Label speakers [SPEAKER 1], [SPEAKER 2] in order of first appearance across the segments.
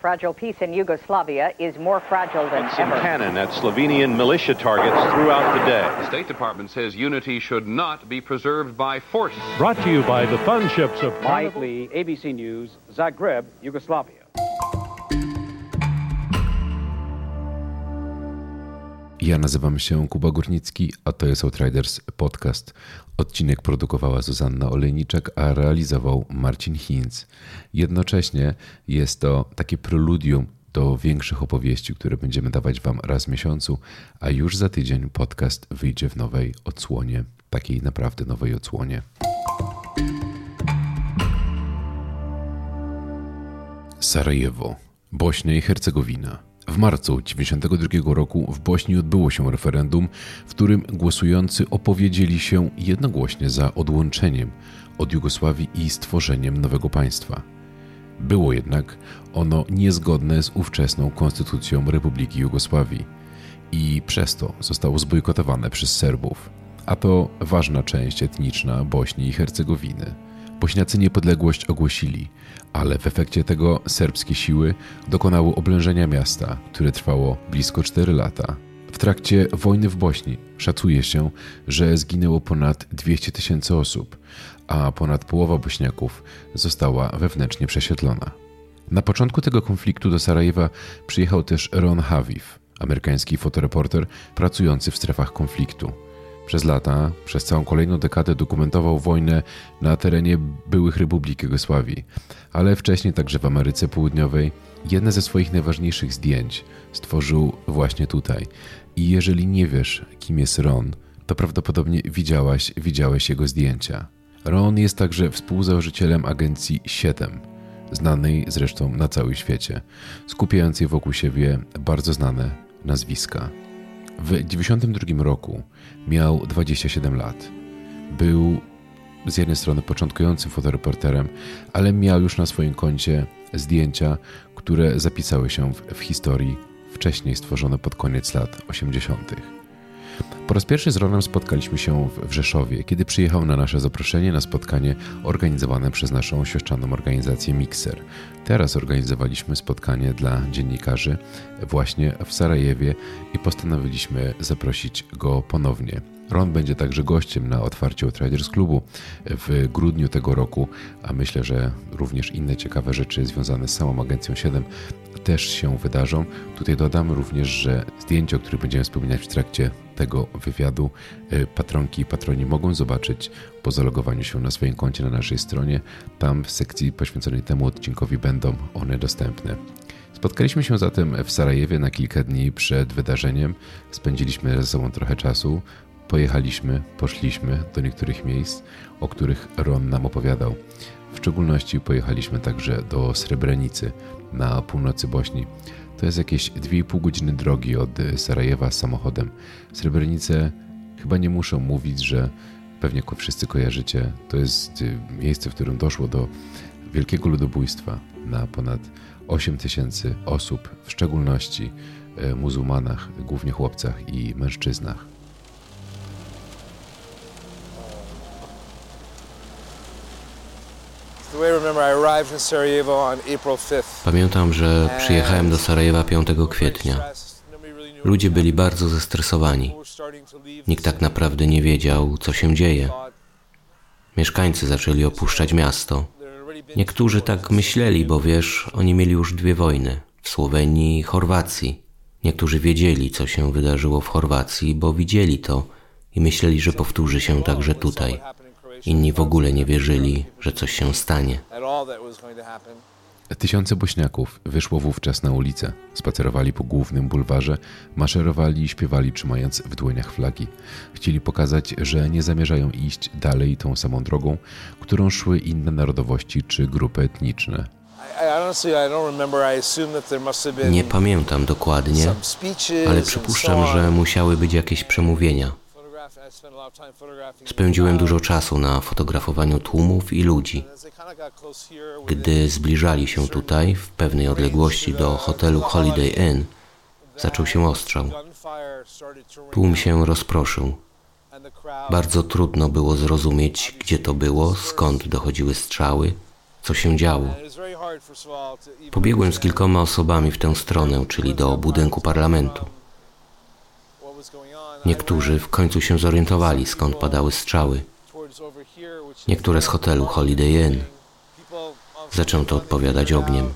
[SPEAKER 1] fragile peace in Yugoslavia is more fragile than
[SPEAKER 2] Some
[SPEAKER 1] ever.
[SPEAKER 2] cannon at Slovenian militia targets throughout the day.
[SPEAKER 3] The State Department says unity should not be preserved by force.
[SPEAKER 4] Brought to you by the Fun Ships of
[SPEAKER 5] Mike Lee, ABC News, Zagreb, Yugoslavia.
[SPEAKER 6] Ja nazywam się Kuba Górnicki, a to jest Outriders Podcast. Odcinek produkowała Zuzanna Olejniczek, a realizował Marcin Hinz. Jednocześnie jest to takie preludium do większych opowieści, które będziemy dawać Wam raz w miesiącu, a już za tydzień podcast wyjdzie w nowej odsłonie, takiej naprawdę nowej odsłonie. Sarajewo, Bośnia i Hercegowina. W marcu 1992 roku w Bośni odbyło się referendum, w którym głosujący opowiedzieli się jednogłośnie za odłączeniem od Jugosławii i stworzeniem nowego państwa. Było jednak ono niezgodne z ówczesną konstytucją Republiki Jugosławii i przez to zostało zbojkotowane przez Serbów, a to ważna część etniczna Bośni i Hercegowiny. Bośniacy niepodległość ogłosili, ale w efekcie tego serbskie siły dokonały oblężenia miasta, które trwało blisko 4 lata. W trakcie wojny w Bośni szacuje się, że zginęło ponad 200 tysięcy osób, a ponad połowa Bośniaków została wewnętrznie przesiedlona. Na początku tego konfliktu do Sarajewa przyjechał też Ron Haviv, amerykański fotoreporter pracujący w strefach konfliktu. Przez lata, przez całą kolejną dekadę dokumentował wojnę na terenie byłych republik Jugosławii, ale wcześniej także w Ameryce Południowej. Jedne ze swoich najważniejszych zdjęć stworzył właśnie tutaj. I jeżeli nie wiesz, kim jest Ron, to prawdopodobnie widziałaś, widziałeś jego zdjęcia. Ron jest także współzałożycielem agencji 7, znanej zresztą na całym świecie, skupiającej wokół siebie bardzo znane nazwiska. W 1992 roku miał 27 lat. Był z jednej strony początkującym fotoreporterem, ale miał już na swoim koncie zdjęcia, które zapisały się w, w historii wcześniej stworzone pod koniec lat 80. Po raz pierwszy z Ronem spotkaliśmy się w- Rzeszowie, kiedy przyjechał na nasze zaproszenie na spotkanie organizowane przez naszą siostrzaną organizację Mixer. Teraz organizowaliśmy spotkanie dla dziennikarzy właśnie w Sarajewie i postanowiliśmy zaprosić go ponownie. Ron będzie także gościem na otwarciu Outriders Klubu w grudniu tego roku, a myślę, że również inne ciekawe rzeczy związane z samą Agencją 7 też się wydarzą. Tutaj dodam również, że zdjęcia, o których będziemy wspominać w trakcie tego wywiadu, y, patronki i patroni mogą zobaczyć po zalogowaniu się na swoim koncie na naszej stronie. Tam w sekcji poświęconej temu odcinkowi będą one dostępne. Spotkaliśmy się zatem w Sarajewie na kilka dni przed wydarzeniem. Spędziliśmy ze sobą trochę czasu. Pojechaliśmy, poszliśmy do niektórych miejsc, o których Ron nam opowiadał. W szczególności pojechaliśmy także do Srebrenicy na północy Bośni. To jest jakieś 2,5 godziny drogi od Sarajewa samochodem. Srebrenice chyba nie muszę mówić, że pewnie wszyscy kojarzycie. To jest y, miejsce, w którym doszło do wielkiego ludobójstwa na ponad 8 tysięcy osób, w szczególności y, muzułmanach, głównie chłopcach i mężczyznach.
[SPEAKER 7] Pamiętam, że przyjechałem do Sarajewa 5 kwietnia. Ludzie byli bardzo zestresowani. Nikt tak naprawdę nie wiedział, co się dzieje. Mieszkańcy zaczęli opuszczać miasto. Niektórzy tak myśleli, bo wiesz, oni mieli już dwie wojny w Słowenii i Chorwacji. Niektórzy wiedzieli, co się wydarzyło w Chorwacji, bo widzieli to i myśleli, że powtórzy się także tutaj. Inni w ogóle nie wierzyli, że coś się stanie.
[SPEAKER 6] Tysiące bośniaków wyszło wówczas na ulicę. Spacerowali po głównym bulwarze, maszerowali i śpiewali, trzymając w dłoniach flagi. Chcieli pokazać, że nie zamierzają iść dalej tą samą drogą, którą szły inne narodowości czy grupy etniczne.
[SPEAKER 7] Nie pamiętam dokładnie, ale przypuszczam, że musiały być jakieś przemówienia. Spędziłem dużo czasu na fotografowaniu tłumów i ludzi. Gdy zbliżali się tutaj, w pewnej odległości do hotelu Holiday Inn, zaczął się ostrzał. Tłum się rozproszył. Bardzo trudno było zrozumieć, gdzie to było, skąd dochodziły strzały. co się działo. Pobiegłem z kilkoma osobami w tę stronę, czyli do budynku parlamentu.
[SPEAKER 8] what was going on.
[SPEAKER 7] Niektórzy w końcu się zorientowali, skąd padały strzały. Niektóre z hotelu Holiday Inn. Zaczęto odpowiadać ogniem.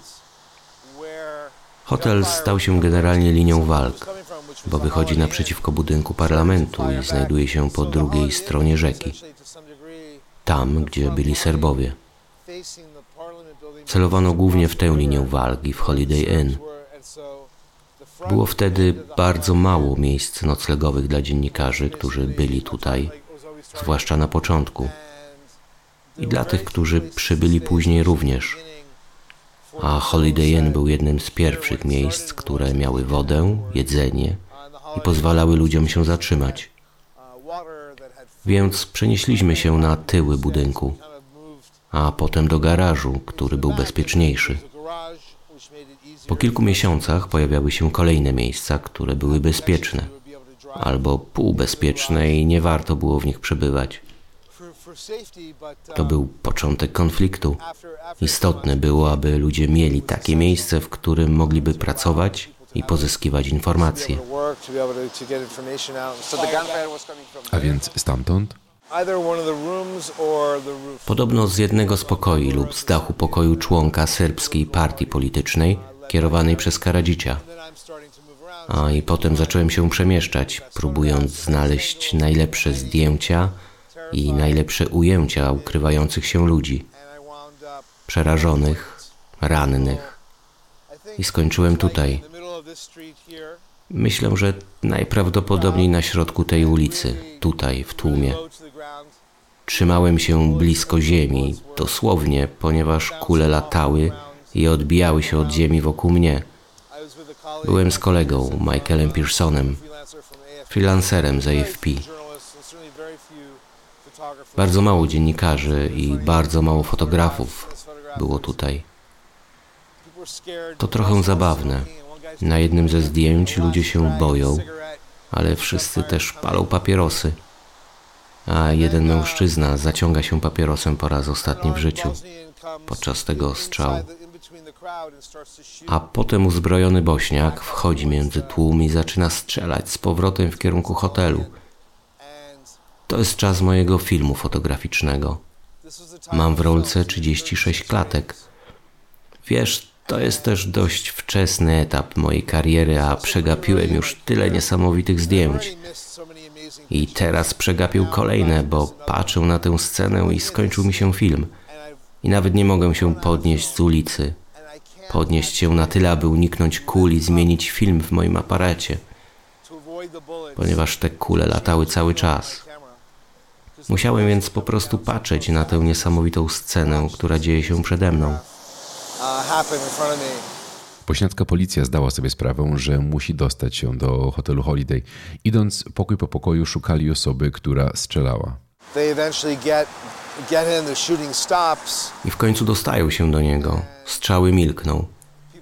[SPEAKER 7] Hotel stał się generalnie linią walk, bo wychodzi naprzeciwko budynku parlamentu i znajduje się po drugiej stronie rzeki, tam, gdzie byli Serbowie. Celowano głównie w tę linię walk i w Holiday Inn.
[SPEAKER 8] And so the front
[SPEAKER 7] Było wtedy bardzo mało miejsc noclegowych dla dziennikarzy, którzy byli tutaj, zwłaszcza na początku, i dla tych, którzy przybyli później również. A Holiday Inn był jednym z pierwszych miejsc, które miały wodę, jedzenie i pozwalały ludziom się zatrzymać. Więc przenieśliśmy się na tyły budynku, a potem do garażu, który był bezpieczniejszy. Po kilku miesiącach pojawiały się kolejne miejsca, które były bezpieczne, albo półbezpieczne i nie warto było w nich przebywać. To był początek konfliktu. Istotne było, aby ludzie mieli takie miejsce, w którym mogliby pracować i pozyskiwać informacje.
[SPEAKER 6] A więc stamtąd?
[SPEAKER 7] Podobno z jednego z pokoi lub z dachu pokoju członka serbskiej partii politycznej kierowanej przez Karadzicia. A i potem zacząłem się przemieszczać, próbując znaleźć najlepsze zdjęcia i najlepsze ujęcia ukrywających się ludzi, przerażonych, rannych.
[SPEAKER 8] I
[SPEAKER 7] skończyłem tutaj. Myślę, że najprawdopodobniej na środku tej ulicy, tutaj w tłumie. Trzymałem się blisko ziemi, dosłownie, ponieważ kule latały i odbijały się od ziemi wokół mnie. Byłem z kolegą, Michaelem Pearsonem, freelancerem z AFP. Bardzo mało dziennikarzy i bardzo mało fotografów było tutaj. To trochę zabawne. Na jednym ze zdjęć ludzie się boją, ale wszyscy też palą papierosy. A jeden mężczyzna zaciąga się papierosem po raz ostatni w życiu. podczas tego strzału. A potem uzbrojony bośniak wchodzi między tłum i zaczyna strzelać z powrotem w kierunku hotelu. To jest czas mojego filmu fotograficznego. Mam w rolce 36 klatek. Wiesz, to jest też dość wczesny etap mojej kariery, a przegapiłem już tyle niesamowitych zdjęć. I teraz przegapił kolejne, bo patrzę na tę scenę i skończył mi się film. I nawet nie mogę się podnieść z ulicy. Podnieść się na tyle, aby uniknąć kul i zmienić film w moim aparacie, ponieważ te kule latały cały czas. Musiałem więc po prostu patrzeć na tę niesamowitą scenę, która dzieje się przede mną.
[SPEAKER 6] Bośniacka policja zdała sobie sprawę, że musi dostać się do hotelu Holiday. Idąc pokój po pokoju, szukali osoby, która strzelała.
[SPEAKER 7] I w końcu dostają się do niego. Strzały milkną.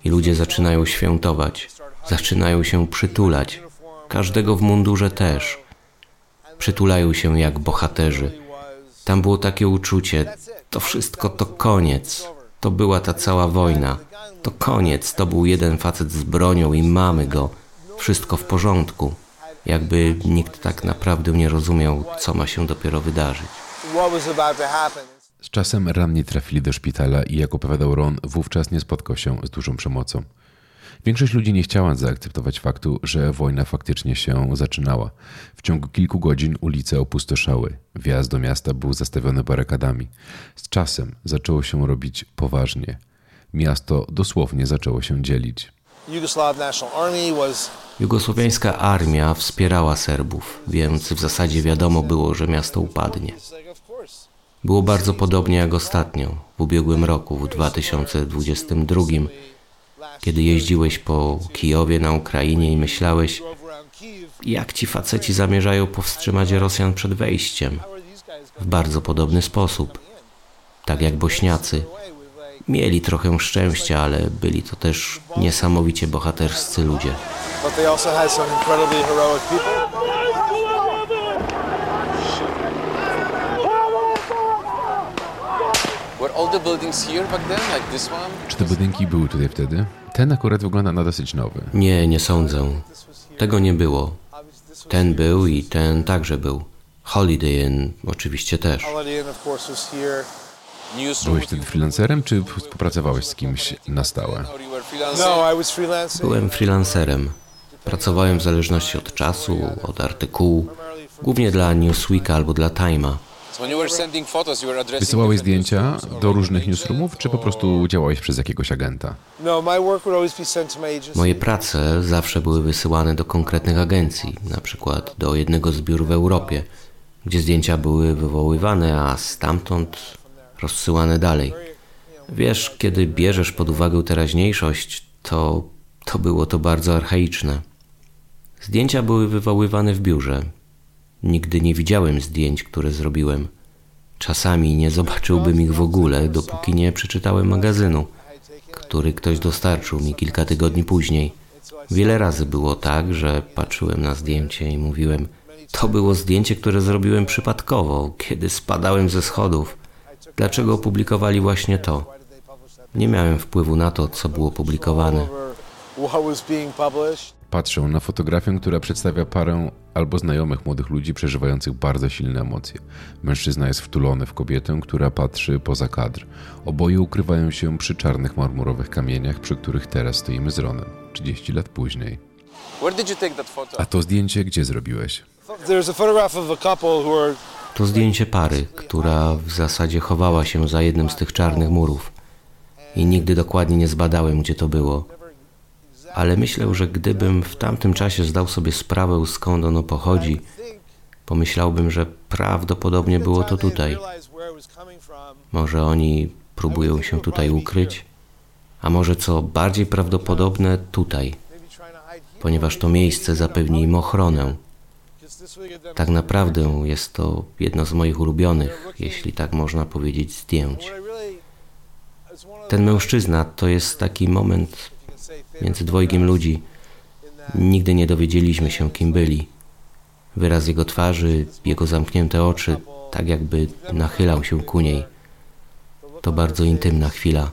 [SPEAKER 7] I ludzie zaczynają świętować. Zaczynają się przytulać. Każdego w mundurze też. Przytulają się jak bohaterzy. Tam było takie uczucie. To wszystko to koniec. To była ta cała wojna. To koniec. To był jeden facet z bronią i mamy go. Wszystko w porządku. Jakby nikt tak naprawdę nie rozumiał, co ma się dopiero wydarzyć.
[SPEAKER 6] Z czasem ranni trafili do szpitala i jak opowiadał Ron, wówczas nie spotkał się z dużą przemocą. Większość ludzi nie chciała zaakceptować faktu, że wojna faktycznie się zaczynała. W ciągu kilku godzin ulice opustoszały. Wjazd do miasta był zastawiony barykadami. Z czasem zaczęło się robić poważnie. Miasto dosłownie zaczęło się dzielić.
[SPEAKER 7] Jugosłowiańska armia wspierała Serbów, więc w zasadzie wiadomo było, że miasto upadnie. Było bardzo podobnie jak ostatnio, w ubiegłym roku, w 2022, kiedy jeździłeś po Kijowie na Ukrainie i myślałeś, jak ci faceci zamierzają powstrzymać Rosjan przed wejściem. W bardzo podobny sposób. Tak jak Bośniacy. Mieli trochę szczęścia, ale byli to też niesamowicie bohaterscy ludzie.
[SPEAKER 6] Czy te budynki były tutaj wtedy? Ten akurat wygląda na dosyć nowy.
[SPEAKER 7] Nie, nie sądzę. Tego nie było. Ten był i ten także był. Holiday Inn oczywiście też.
[SPEAKER 8] Holiday Inn, of course, was here.
[SPEAKER 6] Byłeś wtedy freelancerem, czy współpracowałeś z kimś na stałe?
[SPEAKER 8] No, I was freelancing.
[SPEAKER 7] Byłem freelancerem. Pracowałem w zależności od czasu, od artykułu, głównie dla Newsweeka albo dla Time'a.
[SPEAKER 6] Wysyłałeś zdjęcia do różnych newsroomów, czy po prostu działałeś przez jakiegoś agenta?
[SPEAKER 8] No, my work would always be sent to my agency.
[SPEAKER 7] Moje prace zawsze były wysyłane do konkretnych agencji, na przykład do jednego z biur w Europie, gdzie zdjęcia były wywoływane, a stamtąd rozsyłane dalej. Wiesz, kiedy bierzesz pod uwagę teraźniejszość, to, to było to bardzo archaiczne. Zdjęcia były wywoływane w biurze. Nigdy nie widziałem zdjęć, które zrobiłem. Czasami nie zobaczyłbym ich w ogóle, dopóki nie przeczytałem magazynu, który ktoś dostarczył mi kilka tygodni później. Wiele razy było tak, że patrzyłem na zdjęcie i mówiłem: To było zdjęcie, które zrobiłem przypadkowo, kiedy spadałem ze schodów. Dlaczego opublikowali właśnie to? Nie miałem wpływu na to, co było publikowane.
[SPEAKER 6] Patrzę na fotografię, która przedstawia parę albo znajomych młodych ludzi przeżywających bardzo silne emocje. Mężczyzna jest wtulony w kobietę, która patrzy poza kadr. Oboje ukrywają się przy czarnych marmurowych kamieniach, przy których teraz stoimy z Ronem, 30 lat później. A to zdjęcie gdzie zrobiłeś?
[SPEAKER 8] There's a photograph of a couple who are
[SPEAKER 7] To zdjęcie pary, która w zasadzie chowała się za jednym z tych czarnych murów. I nigdy dokładnie nie zbadałem, gdzie to było. Ale myślę, że gdybym w tamtym czasie zdał sobie sprawę, skąd ono pochodzi, pomyślałbym, że prawdopodobnie było to tutaj. Może oni próbują się tutaj ukryć, a może co bardziej prawdopodobne, tutaj, ponieważ to miejsce zapewni im ochronę. Tak naprawdę jest to jedno z moich ulubionych, jeśli tak można powiedzieć, zdjęć. Ten mężczyzna to jest taki moment między dwojgiem ludzi. Nigdy nie dowiedzieliśmy się, kim byli. Wyraz jego twarzy, jego zamknięte oczy, tak jakby nachylał się ku niej. To bardzo intymna chwila.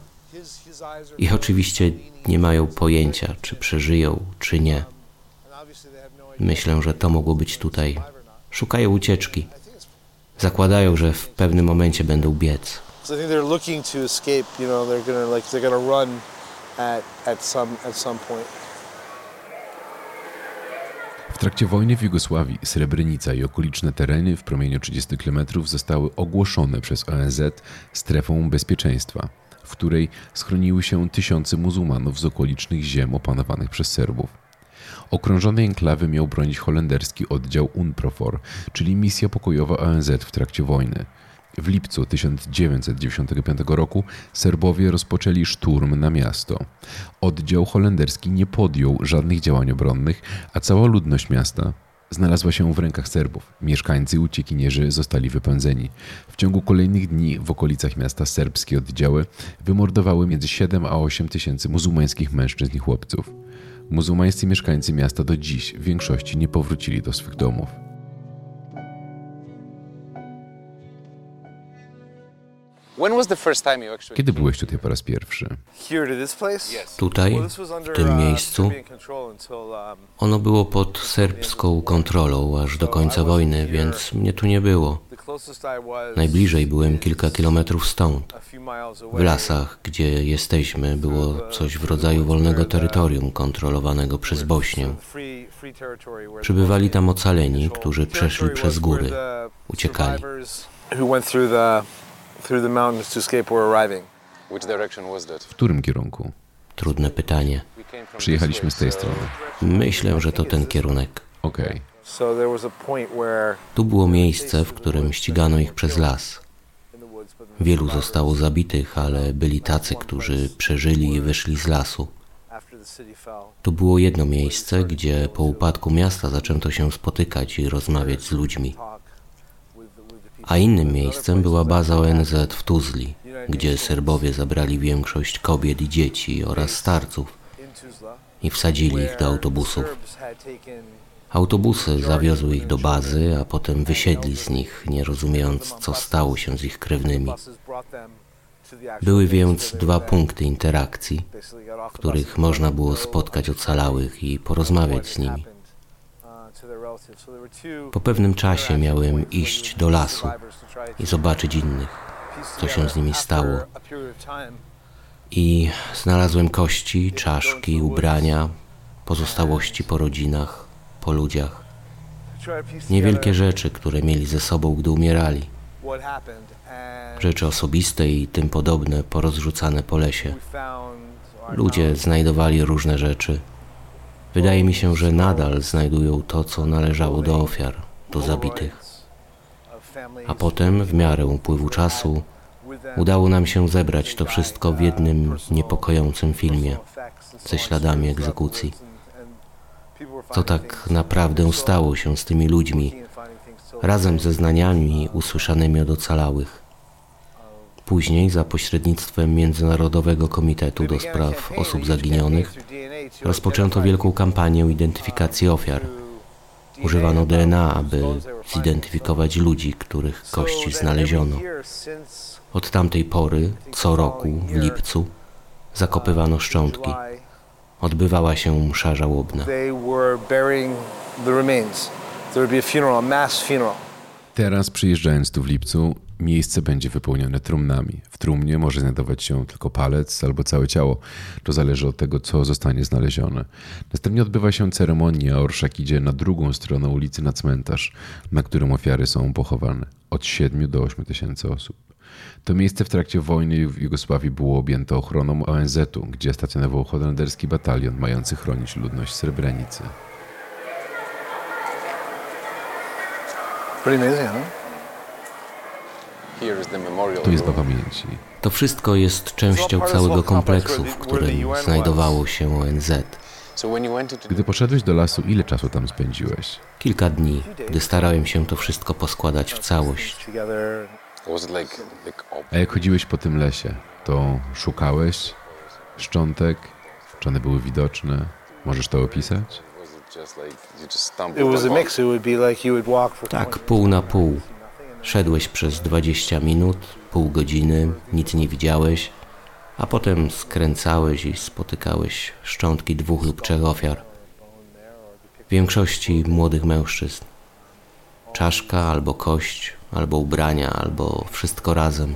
[SPEAKER 7] I oczywiście nie mają pojęcia, czy przeżyją, czy nie. Myślę, że to mogło być tutaj. Szukają ucieczki. Zakładają, że w pewnym momencie będą biec.
[SPEAKER 8] So I think they're looking to escape. You know, they're gonna like they're gonna run at at some at some point.
[SPEAKER 6] W trakcie wojny w Jugosławii Srebrenica i okoliczne tereny w promieniu 30 km zostały ogłoszone przez ONZ strefą bezpieczeństwa, w której schroniły się tysiące muzułmanów z okolicznych ziem opanowanych przez Serbów. Okrążonej enklawy miał bronić holenderski oddział UNPROFOR, czyli misja pokojowa ONZ w trakcie wojny. W lipcu 1995 roku Serbowie rozpoczęli szturm na miasto. Oddział holenderski nie podjął żadnych działań obronnych, a cała ludność miasta znalazła się w rękach Serbów. Mieszkańcy uciekinierzy zostali wypędzeni. W ciągu kolejnych dni w okolicach miasta serbskie oddziały wymordowały między 7 a 8 tysięcy muzułmańskich mężczyzn i chłopców. Muzułmańscy mieszkańcy miasta do dziś w większości nie powrócili do swych domów. Kiedy byłeś tutaj po raz pierwszy?
[SPEAKER 7] Tutaj, w tym
[SPEAKER 8] uh,
[SPEAKER 7] miejscu,
[SPEAKER 8] um,
[SPEAKER 7] ono było pod serbską kontrolą aż do końca wojny, więc mnie tu nie było.
[SPEAKER 8] The closest I was.
[SPEAKER 7] Najbliżej byłem kilka kilometrów stąd. W lasach, gdzie jesteśmy, było coś w rodzaju wolnego terytorium kontrolowanego przez Bośnię.
[SPEAKER 8] Free, free territory where
[SPEAKER 7] Przybywali tam ocaleni, którzy przeszli przez góry. Uciekali.
[SPEAKER 6] W którym kierunku?
[SPEAKER 7] Trudne pytanie.
[SPEAKER 6] Przyjechaliśmy z tej strony.
[SPEAKER 7] Myślę, że to ten kierunek.
[SPEAKER 6] Okej.
[SPEAKER 8] So
[SPEAKER 7] Tu było miejsce, w którym ścigano ich przez las. Wielu zostało zabitych, ale byli tacy, którzy przeżyli i wyszli z lasu. Tu było jedno miejsce, gdzie po upadku miasta zaczęto się spotykać i rozmawiać z ludźmi. A innym miejscem była baza ONZ w Tuzli, gdzie Serbowie zabrali większość kobiet i dzieci oraz starców i wsadzili ich do autobusów. Autobusy zawiozły ich do bazy, a potem wysiedli z nich, nie rozumiejąc, co stało się z ich krewnymi. Były więc dwa punkty interakcji, w których można było spotkać ocalałych i porozmawiać z nimi. Po pewnym czasie miałem iść do lasu i zobaczyć innych, co się z nimi stało. I znalazłem kości, czaszki, ubrania, pozostałości po rodzinach, po ludziach. Niewielkie rzeczy, które mieli ze sobą, gdy umierali. Rzeczy osobiste i tym podobne, porozrzucane po lesie. Ludzie znajdowali różne rzeczy. Wydaje mi się, że nadal znajdują to, co należało do ofiar, do zabitych. A potem, w miarę upływu czasu, udało nam się zebrać to wszystko w jednym niepokojącym filmie ze śladami egzekucji. Co tak naprawdę stało się z tymi ludźmi, razem ze znaniami usłyszanymi od ocalałych. Później, za pośrednictwem Międzynarodowego Komitetu do Spraw Osób Zaginionych, rozpoczęto wielką kampanię identyfikacji ofiar. Używano DNA, aby zidentyfikować ludzi, których kości znaleziono. Od tamtej pory, co roku, w lipcu, zakopywano szczątki. Odbywała się msza żałobna.
[SPEAKER 6] Teraz przyjeżdżając tu w lipcu, miejsce będzie wypełnione trumnami. W trumnie może znajdować się tylko palec albo całe ciało. To zależy od tego, co zostanie znalezione. Następnie odbywa się ceremonia, a orszak idzie na drugą stronę ulicy na cmentarz, na którym ofiary są pochowane. Od 7 do 8 tysięcy osób. To miejsce w trakcie wojny w Jugosławii było objęte ochroną ONZ-u, gdzie stacjonował holenderski batalion mający chronić ludność Srebrenicy.
[SPEAKER 8] Pretty amazing, huh?
[SPEAKER 6] Tu jest pamięci.
[SPEAKER 7] To wszystko jest częścią całego kompleksu, w którym znajdowało się ONZ.
[SPEAKER 6] Gdy poszedłeś do lasu, ile czasu tam spędziłeś?
[SPEAKER 7] Kilka dni, gdy starałem się to wszystko poskładać w całość.
[SPEAKER 6] A jak chodziłeś po tym lesie, to szukałeś szczątek? Czy one były widoczne? Możesz to opisać?
[SPEAKER 7] Tak, pół na pół. Szedłeś przez 20 minut, pół godziny, nic nie widziałeś, a potem skręcałeś i spotykałeś szczątki dwóch lub trzech ofiar. W większości młodych mężczyzn. Czaszka albo kość, albo ubrania, albo wszystko razem.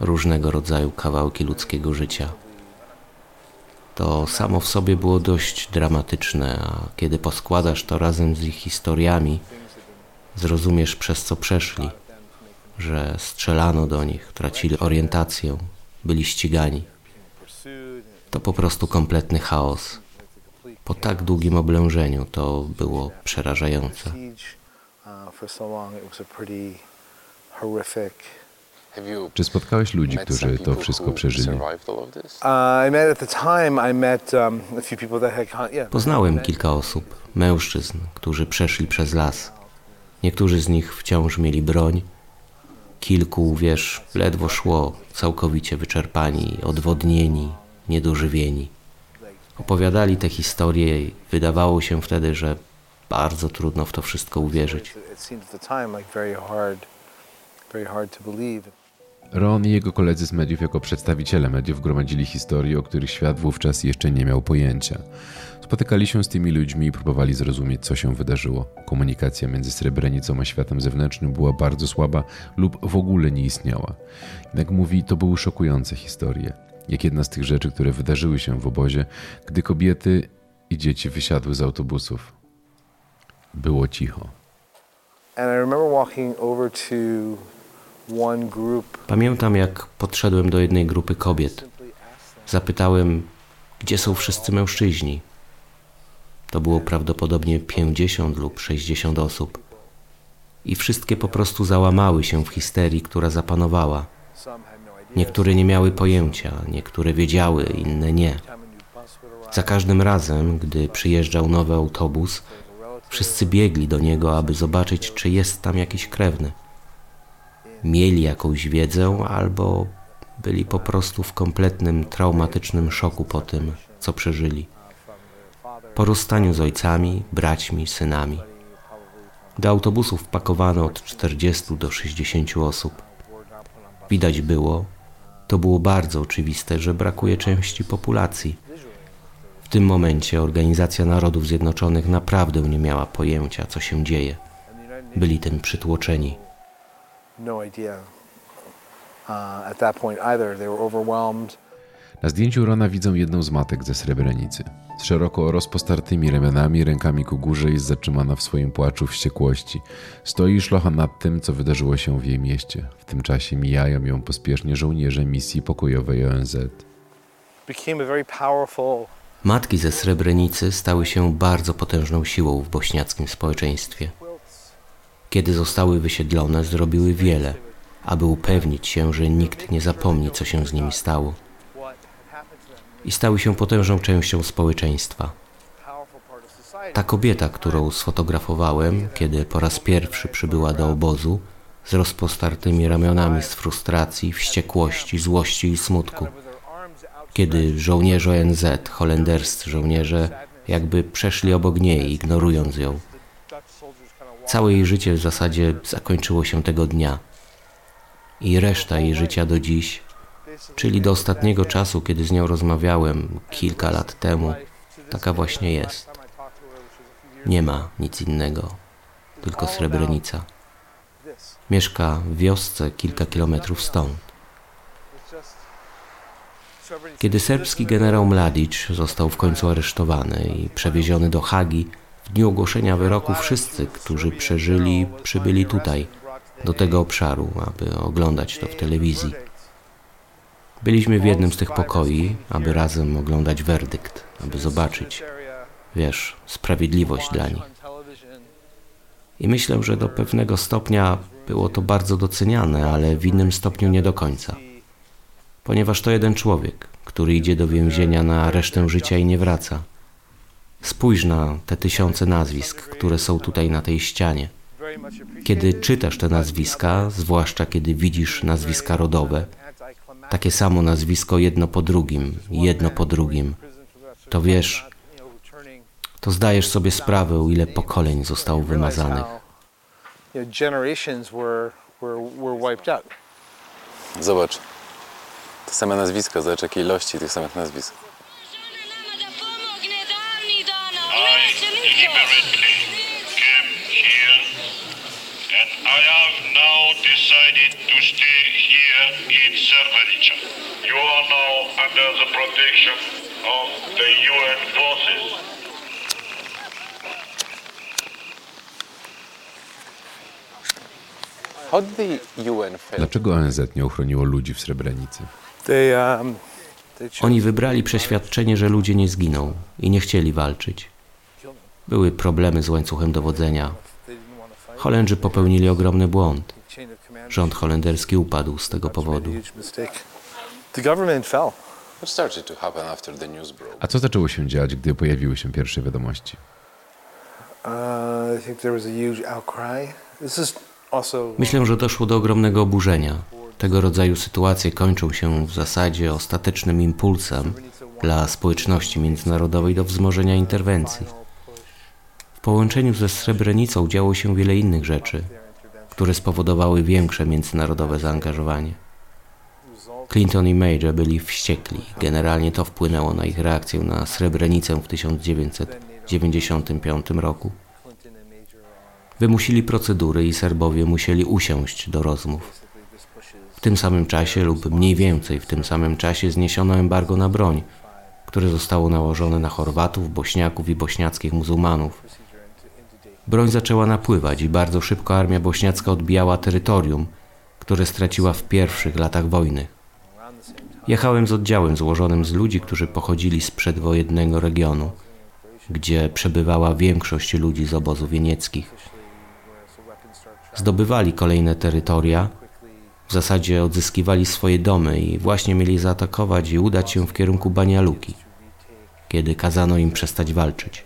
[SPEAKER 7] Różnego rodzaju kawałki ludzkiego życia. To samo w sobie było dość dramatyczne, a kiedy poskładasz to razem z ich historiami, zrozumiesz przez co przeszli, że strzelano do nich, tracili orientację, byli ścigani. To po prostu kompletny chaos. Po tak długim oblężeniu to było przerażające.
[SPEAKER 6] Czy spotkałeś ludzi, którzy to wszystko przeżyli?
[SPEAKER 7] Poznałem kilka osób, mężczyzn, którzy przeszli przez las. Niektórzy z nich wciąż mieli broń. Kilku, wiesz, ledwo szło, całkowicie wyczerpani, odwodnieni, niedożywieni. Opowiadali te historie i wydawało się wtedy, że bardzo trudno w to wszystko uwierzyć.
[SPEAKER 6] Ron i jego koledzy z mediów jako przedstawiciele mediów gromadzili historie, o których świat wówczas jeszcze nie miał pojęcia. Spotykali się z tymi ludźmi i próbowali zrozumieć, co się wydarzyło. Komunikacja między Srebrenicą a światem zewnętrznym była bardzo słaba lub w ogóle nie istniała. Jak mówi, to były szokujące historie. Jak jedna z tych rzeczy, które wydarzyły się w obozie, gdy kobiety i dzieci wysiadły z autobusów. Było cicho.
[SPEAKER 7] Pamiętam, jak podszedłem do jednej grupy kobiet. Zapytałem, gdzie są wszyscy mężczyźni. To było prawdopodobnie 50 lub 60 osób. I wszystkie po prostu załamały się w histerii, która zapanowała. Niektóre nie miały pojęcia, niektóre wiedziały, inne nie. Za każdym razem, gdy przyjeżdżał nowy autobus, wszyscy biegli do niego, aby zobaczyć, czy jest tam jakiś krewny. Mieli jakąś wiedzę, albo byli po prostu w kompletnym traumatycznym szoku po tym, co przeżyli po rozstaniu z ojcami, braćmi, synami. Do autobusów pakowano od 40 do 60 osób. widać było, to było bardzo oczywiste, że brakuje części populacji. W tym momencie Organizacja Narodów Zjednoczonych naprawdę nie miała pojęcia, co się dzieje. Byli tym przytłoczeni.
[SPEAKER 8] No uh.
[SPEAKER 6] Na zdjęciu Rona widzą jedną z matek ze Srebrenicy. Z szeroko rozpostartymi ramionami, rękami ku górze jest zatrzymana w swoim płaczu wściekłości. Stoi szlocha nad tym, co wydarzyło się w jej mieście. W tym czasie mijają ją pospiesznie żołnierze misji pokojowej ONZ.
[SPEAKER 8] Became a very powerful
[SPEAKER 7] Matki ze Srebrenicy stały się bardzo potężną siłą w bośniackim społeczeństwie. Kiedy zostały wysiedlone, zrobiły wiele, aby upewnić się, że nikt nie zapomni, co się z nimi stało. I stały się potężną częścią społeczeństwa. Ta kobieta, którą sfotografowałem, kiedy po raz pierwszy przybyła do obozu, z rozpostartymi ramionami z frustracji, wściekłości, złości i smutku. Kiedy żołnierze ONZ, holenderscy żołnierze, jakby przeszli obok niej, ignorując ją. Całe jej życie w zasadzie zakończyło się tego dnia. I reszta jej życia do dziś, czyli do ostatniego czasu, kiedy z nią rozmawiałem kilka lat temu, taka właśnie jest. Nie ma nic innego, tylko Srebrenica. Mieszka w wiosce kilka kilometrów stąd. Kiedy serbski generał Mladic został w końcu aresztowany i przewieziony do Hagi, w dniu ogłoszenia wyroku wszyscy, którzy przeżyli, przybyli tutaj, do tego obszaru, aby oglądać to w telewizji. Byliśmy w jednym z tych pokoi, aby razem oglądać werdykt, aby zobaczyć, wiesz, sprawiedliwość dla nich. I myślę, że do pewnego stopnia było to bardzo doceniane, ale w innym stopniu nie do końca. Ponieważ to jeden człowiek, który idzie do więzienia na resztę życia i nie wraca. Spójrz na te tysiące nazwisk, które są tutaj na tej ścianie. Kiedy czytasz te nazwiska, zwłaszcza kiedy widzisz nazwiska rodowe, takie samo nazwisko jedno po drugim, jedno po drugim, to wiesz, to zdajesz sobie sprawę, o ile pokoleń zostało wymazanych.
[SPEAKER 9] Zobacz. Te same nazwiska, zobacz jakie ilości tych samych nazwisk.
[SPEAKER 10] I have now decided to stay here in Srebrenica. You are now under the protection of the UN forces.
[SPEAKER 9] How did the UN fail?
[SPEAKER 6] Dlaczego ONZ nie ochroniło ludzi w Srebrenicy?
[SPEAKER 7] Oni wybrali przeświadczenie, że ludzie nie zginą i nie chcieli walczyć. Były problemy z łańcuchem dowodzenia. Holendrzy popełnili ogromny błąd. Rząd holenderski upadł z tego
[SPEAKER 8] a
[SPEAKER 7] powodu.
[SPEAKER 6] A co zaczęło się dziać, gdy pojawiły się pierwsze wiadomości?
[SPEAKER 8] Uh,
[SPEAKER 7] Myślę, że doszło do ogromnego oburzenia. Tego rodzaju sytuacje kończą się w zasadzie ostatecznym impulsem dla społeczności międzynarodowej do wzmożenia interwencji. W połączeniu ze Srebrenicą działo się wiele innych rzeczy, które spowodowały większe międzynarodowe zaangażowanie. Clinton i Major byli wściekli. Generalnie to wpłynęło na ich reakcję na Srebrenicę w 1995 roku. Wymusili procedury i Serbowie musieli usiąść do rozmów. Tym samym czasie lub mniej więcej w tym samym czasie zniesiono embargo na broń, które zostało nałożone na Chorwatów, Bośniaków i bośniackich muzułmanów. Broń zaczęła napływać i bardzo szybko armia bośniacka odbijała terytorium, które straciła w pierwszych latach wojny. Jechałem z oddziałem złożonym z ludzi, którzy pochodzili z przedwojennego regionu, gdzie przebywała większość ludzi z obozów jenieckich. Zdobywali kolejne terytoria, w zasadzie odzyskiwali swoje domy i właśnie mieli zaatakować i udać się w kierunku Banialuki, kiedy kazano im przestać walczyć.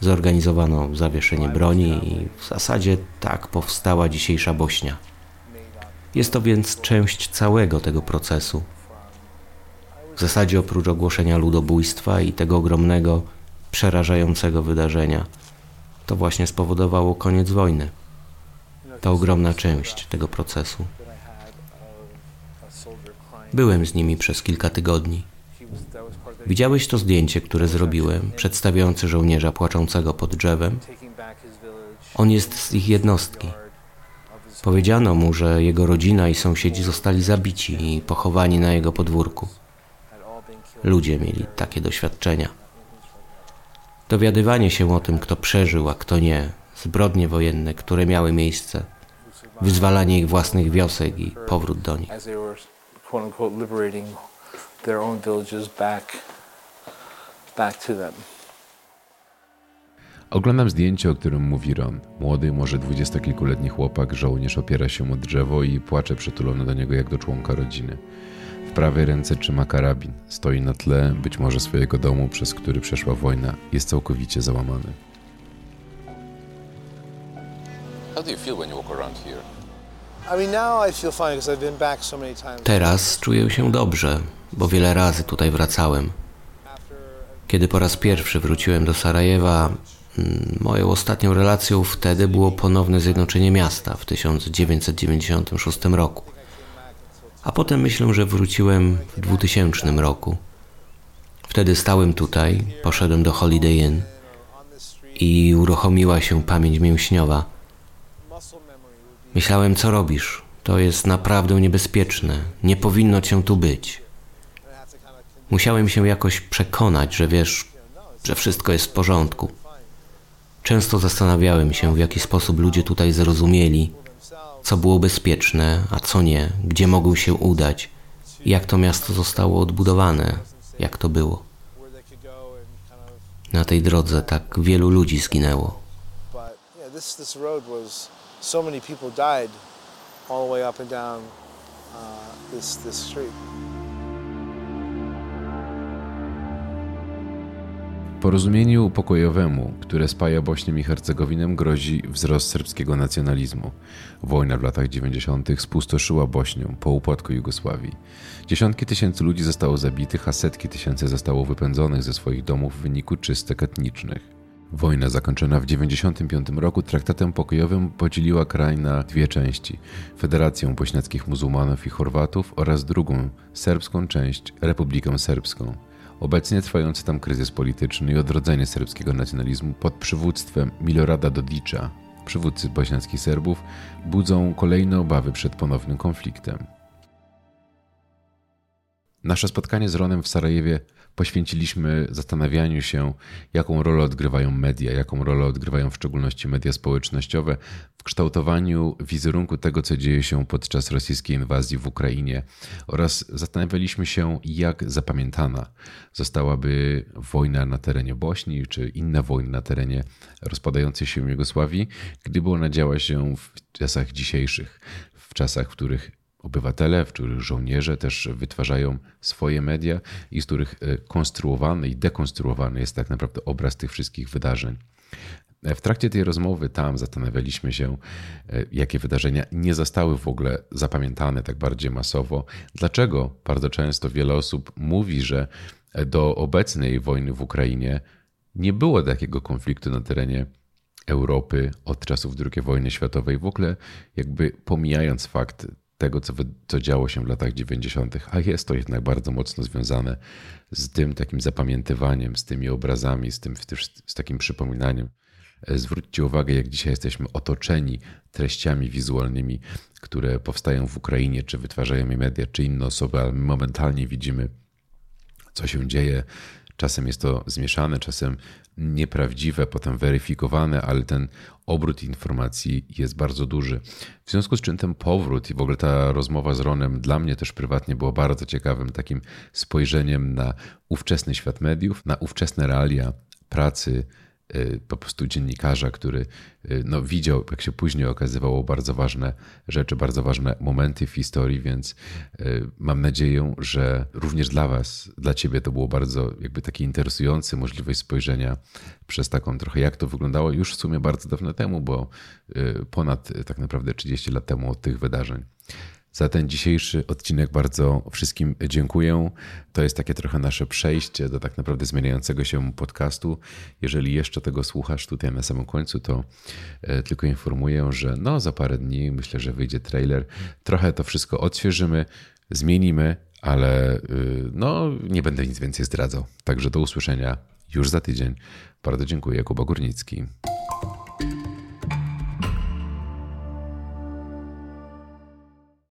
[SPEAKER 7] Zorganizowano zawieszenie broni i w zasadzie tak powstała dzisiejsza Bośnia. Jest to więc część całego tego procesu. W zasadzie oprócz ogłoszenia ludobójstwa i tego ogromnego, przerażającego wydarzenia, to właśnie spowodowało koniec wojny. To ogromna część tego procesu. Byłem z nimi przez kilka tygodni. Widziałeś to zdjęcie, które zrobiłem, przedstawiające żołnierza płaczącego pod drzewem? On jest z ich jednostki. Powiedziano mu, że jego rodzina i sąsiedzi zostali zabici i pochowani na jego podwórku. Ludzie mieli takie doświadczenia. Dowiadywanie się o tym, kto przeżył, a kto nie, zbrodnie wojenne, które miały miejsce, wyzwalanie ich własnych wiosek i powrót do nich.
[SPEAKER 6] Oglądam zdjęcie, o którym mówi Ron. Młody, może dwudziestokilkuletni chłopak, żołnierz opiera się o drzewo i płacze przytulony do niego jak do członka rodziny. W prawej ręce trzyma karabin. Stoi na tle, być może swojego domu, przez który przeszła wojna. Jest całkowicie załamany.
[SPEAKER 7] Teraz czuję się dobrze, bo wiele razy tutaj wracałem. Kiedy po raz pierwszy wróciłem do Sarajewa, mm, moją ostatnią relacją wtedy było ponowne zjednoczenie miasta w 1996 roku. A potem myślę, że wróciłem w 2000 roku. Wtedy stałem tutaj, poszedłem do Holiday Inn i uruchomiła się pamięć mięśniowa. Myślałem, co robisz? To jest naprawdę niebezpieczne. Nie powinno cię tu być. Musiałem się jakoś przekonać, że wiesz, że wszystko jest w porządku. Często zastanawiałem się, w jaki sposób ludzie tutaj zrozumieli, co było bezpieczne, a co nie, gdzie mogą się udać, jak to miasto zostało odbudowane, jak to było. Na tej drodze tak wielu ludzi zginęło.
[SPEAKER 6] Porozumieniu pokojowemu, które spaja Bośnię i Hercegowinę, grozi wzrost serbskiego nacjonalizmu. Wojna w latach 90. spustoszyła Bośnią po upadku Jugosławii. Dziesiątki tysięcy ludzi zostało zabitych, a setki tysięcy zostało wypędzonych ze swoich domów w wyniku czystek etnicznych. Wojna zakończona w 1995 roku traktatem pokojowym podzieliła kraj na dwie części: Federację Bośniackich Muzułmanów i Chorwatów oraz drugą, serbską część, Republikę Serbską. Obecnie trwający tam kryzys polityczny i odrodzenie serbskiego nacjonalizmu pod przywództwem Milorada Dodicza, przywódcy bośniackich Serbów, budzą kolejne obawy przed ponownym konfliktem. Nasze spotkanie z Ronem w Sarajewie poświęciliśmy zastanawianiu się, jaką rolę odgrywają media, jaką rolę odgrywają w szczególności media społecznościowe w kształtowaniu wizerunku tego, co dzieje się podczas rosyjskiej inwazji w Ukrainie. Oraz zastanawialiśmy się, jak zapamiętana zostałaby wojna na terenie Bośni czy inne wojny na terenie rozpadającej się Jugosławii, gdyby ona działa się w czasach dzisiejszych, w czasach, w których obywatele, w których żołnierze też wytwarzają swoje media i z których e, konstruowany i dekonstruowany jest tak naprawdę obraz tych wszystkich wydarzeń. E, w trakcie tej rozmowy tam zastanawialiśmy się, e, jakie wydarzenia nie zostały w ogóle zapamiętane tak bardziej masowo. Dlaczego bardzo często wiele osób mówi, że do obecnej wojny w Ukrainie nie było takiego konfliktu na terenie Europy od czasów II wojny światowej, w ogóle jakby pomijając fakt tego, co, co działo się w latach 90., a jest to jednak bardzo mocno związane z tym takim zapamiętywaniem, z tymi obrazami, z, tym, z takim przypominaniem. E, zwróćcie uwagę, jak dzisiaj jesteśmy otoczeni treściami wizualnymi, które powstają w Ukrainie, czy wytwarzają je media, czy inne osoby, ale my momentalnie widzimy, co się dzieje Czasem jest to zmieszane, czasem nieprawdziwe, potem weryfikowane, ale ten obrót informacji jest bardzo duży. W związku z czym ten powrót i w ogóle ta rozmowa z Ronem dla mnie też prywatnie była bardzo ciekawym takim spojrzeniem na ówczesny świat mediów, na ówczesne realia pracy po prostu dziennikarza, który y, no, widział, jak się później okazywało, bardzo ważne rzeczy, bardzo ważne momenty w historii, więc y, mam nadzieję, że również dla Was, dla Ciebie to było bardzo jakby taki interesujący możliwość spojrzenia przez taką trochę, jak to wyglądało już w sumie bardzo dawno temu, bo ponad tak naprawdę 30 lat temu od tych wydarzeń. Za ten dzisiejszy odcinek bardzo wszystkim dziękuję. To jest takie trochę nasze przejście do tak naprawdę zmieniającego się podcastu. Jeżeli jeszcze tego słuchasz tutaj na samym końcu, to e, tylko informuję, że no za parę dni myślę, że wyjdzie trailer. Trochę to wszystko odświeżymy, zmienimy, ale y, no, nie będę nic więcej zdradzał. Także do usłyszenia już za tydzień. Bardzo dziękuję, Kuba Górnicki.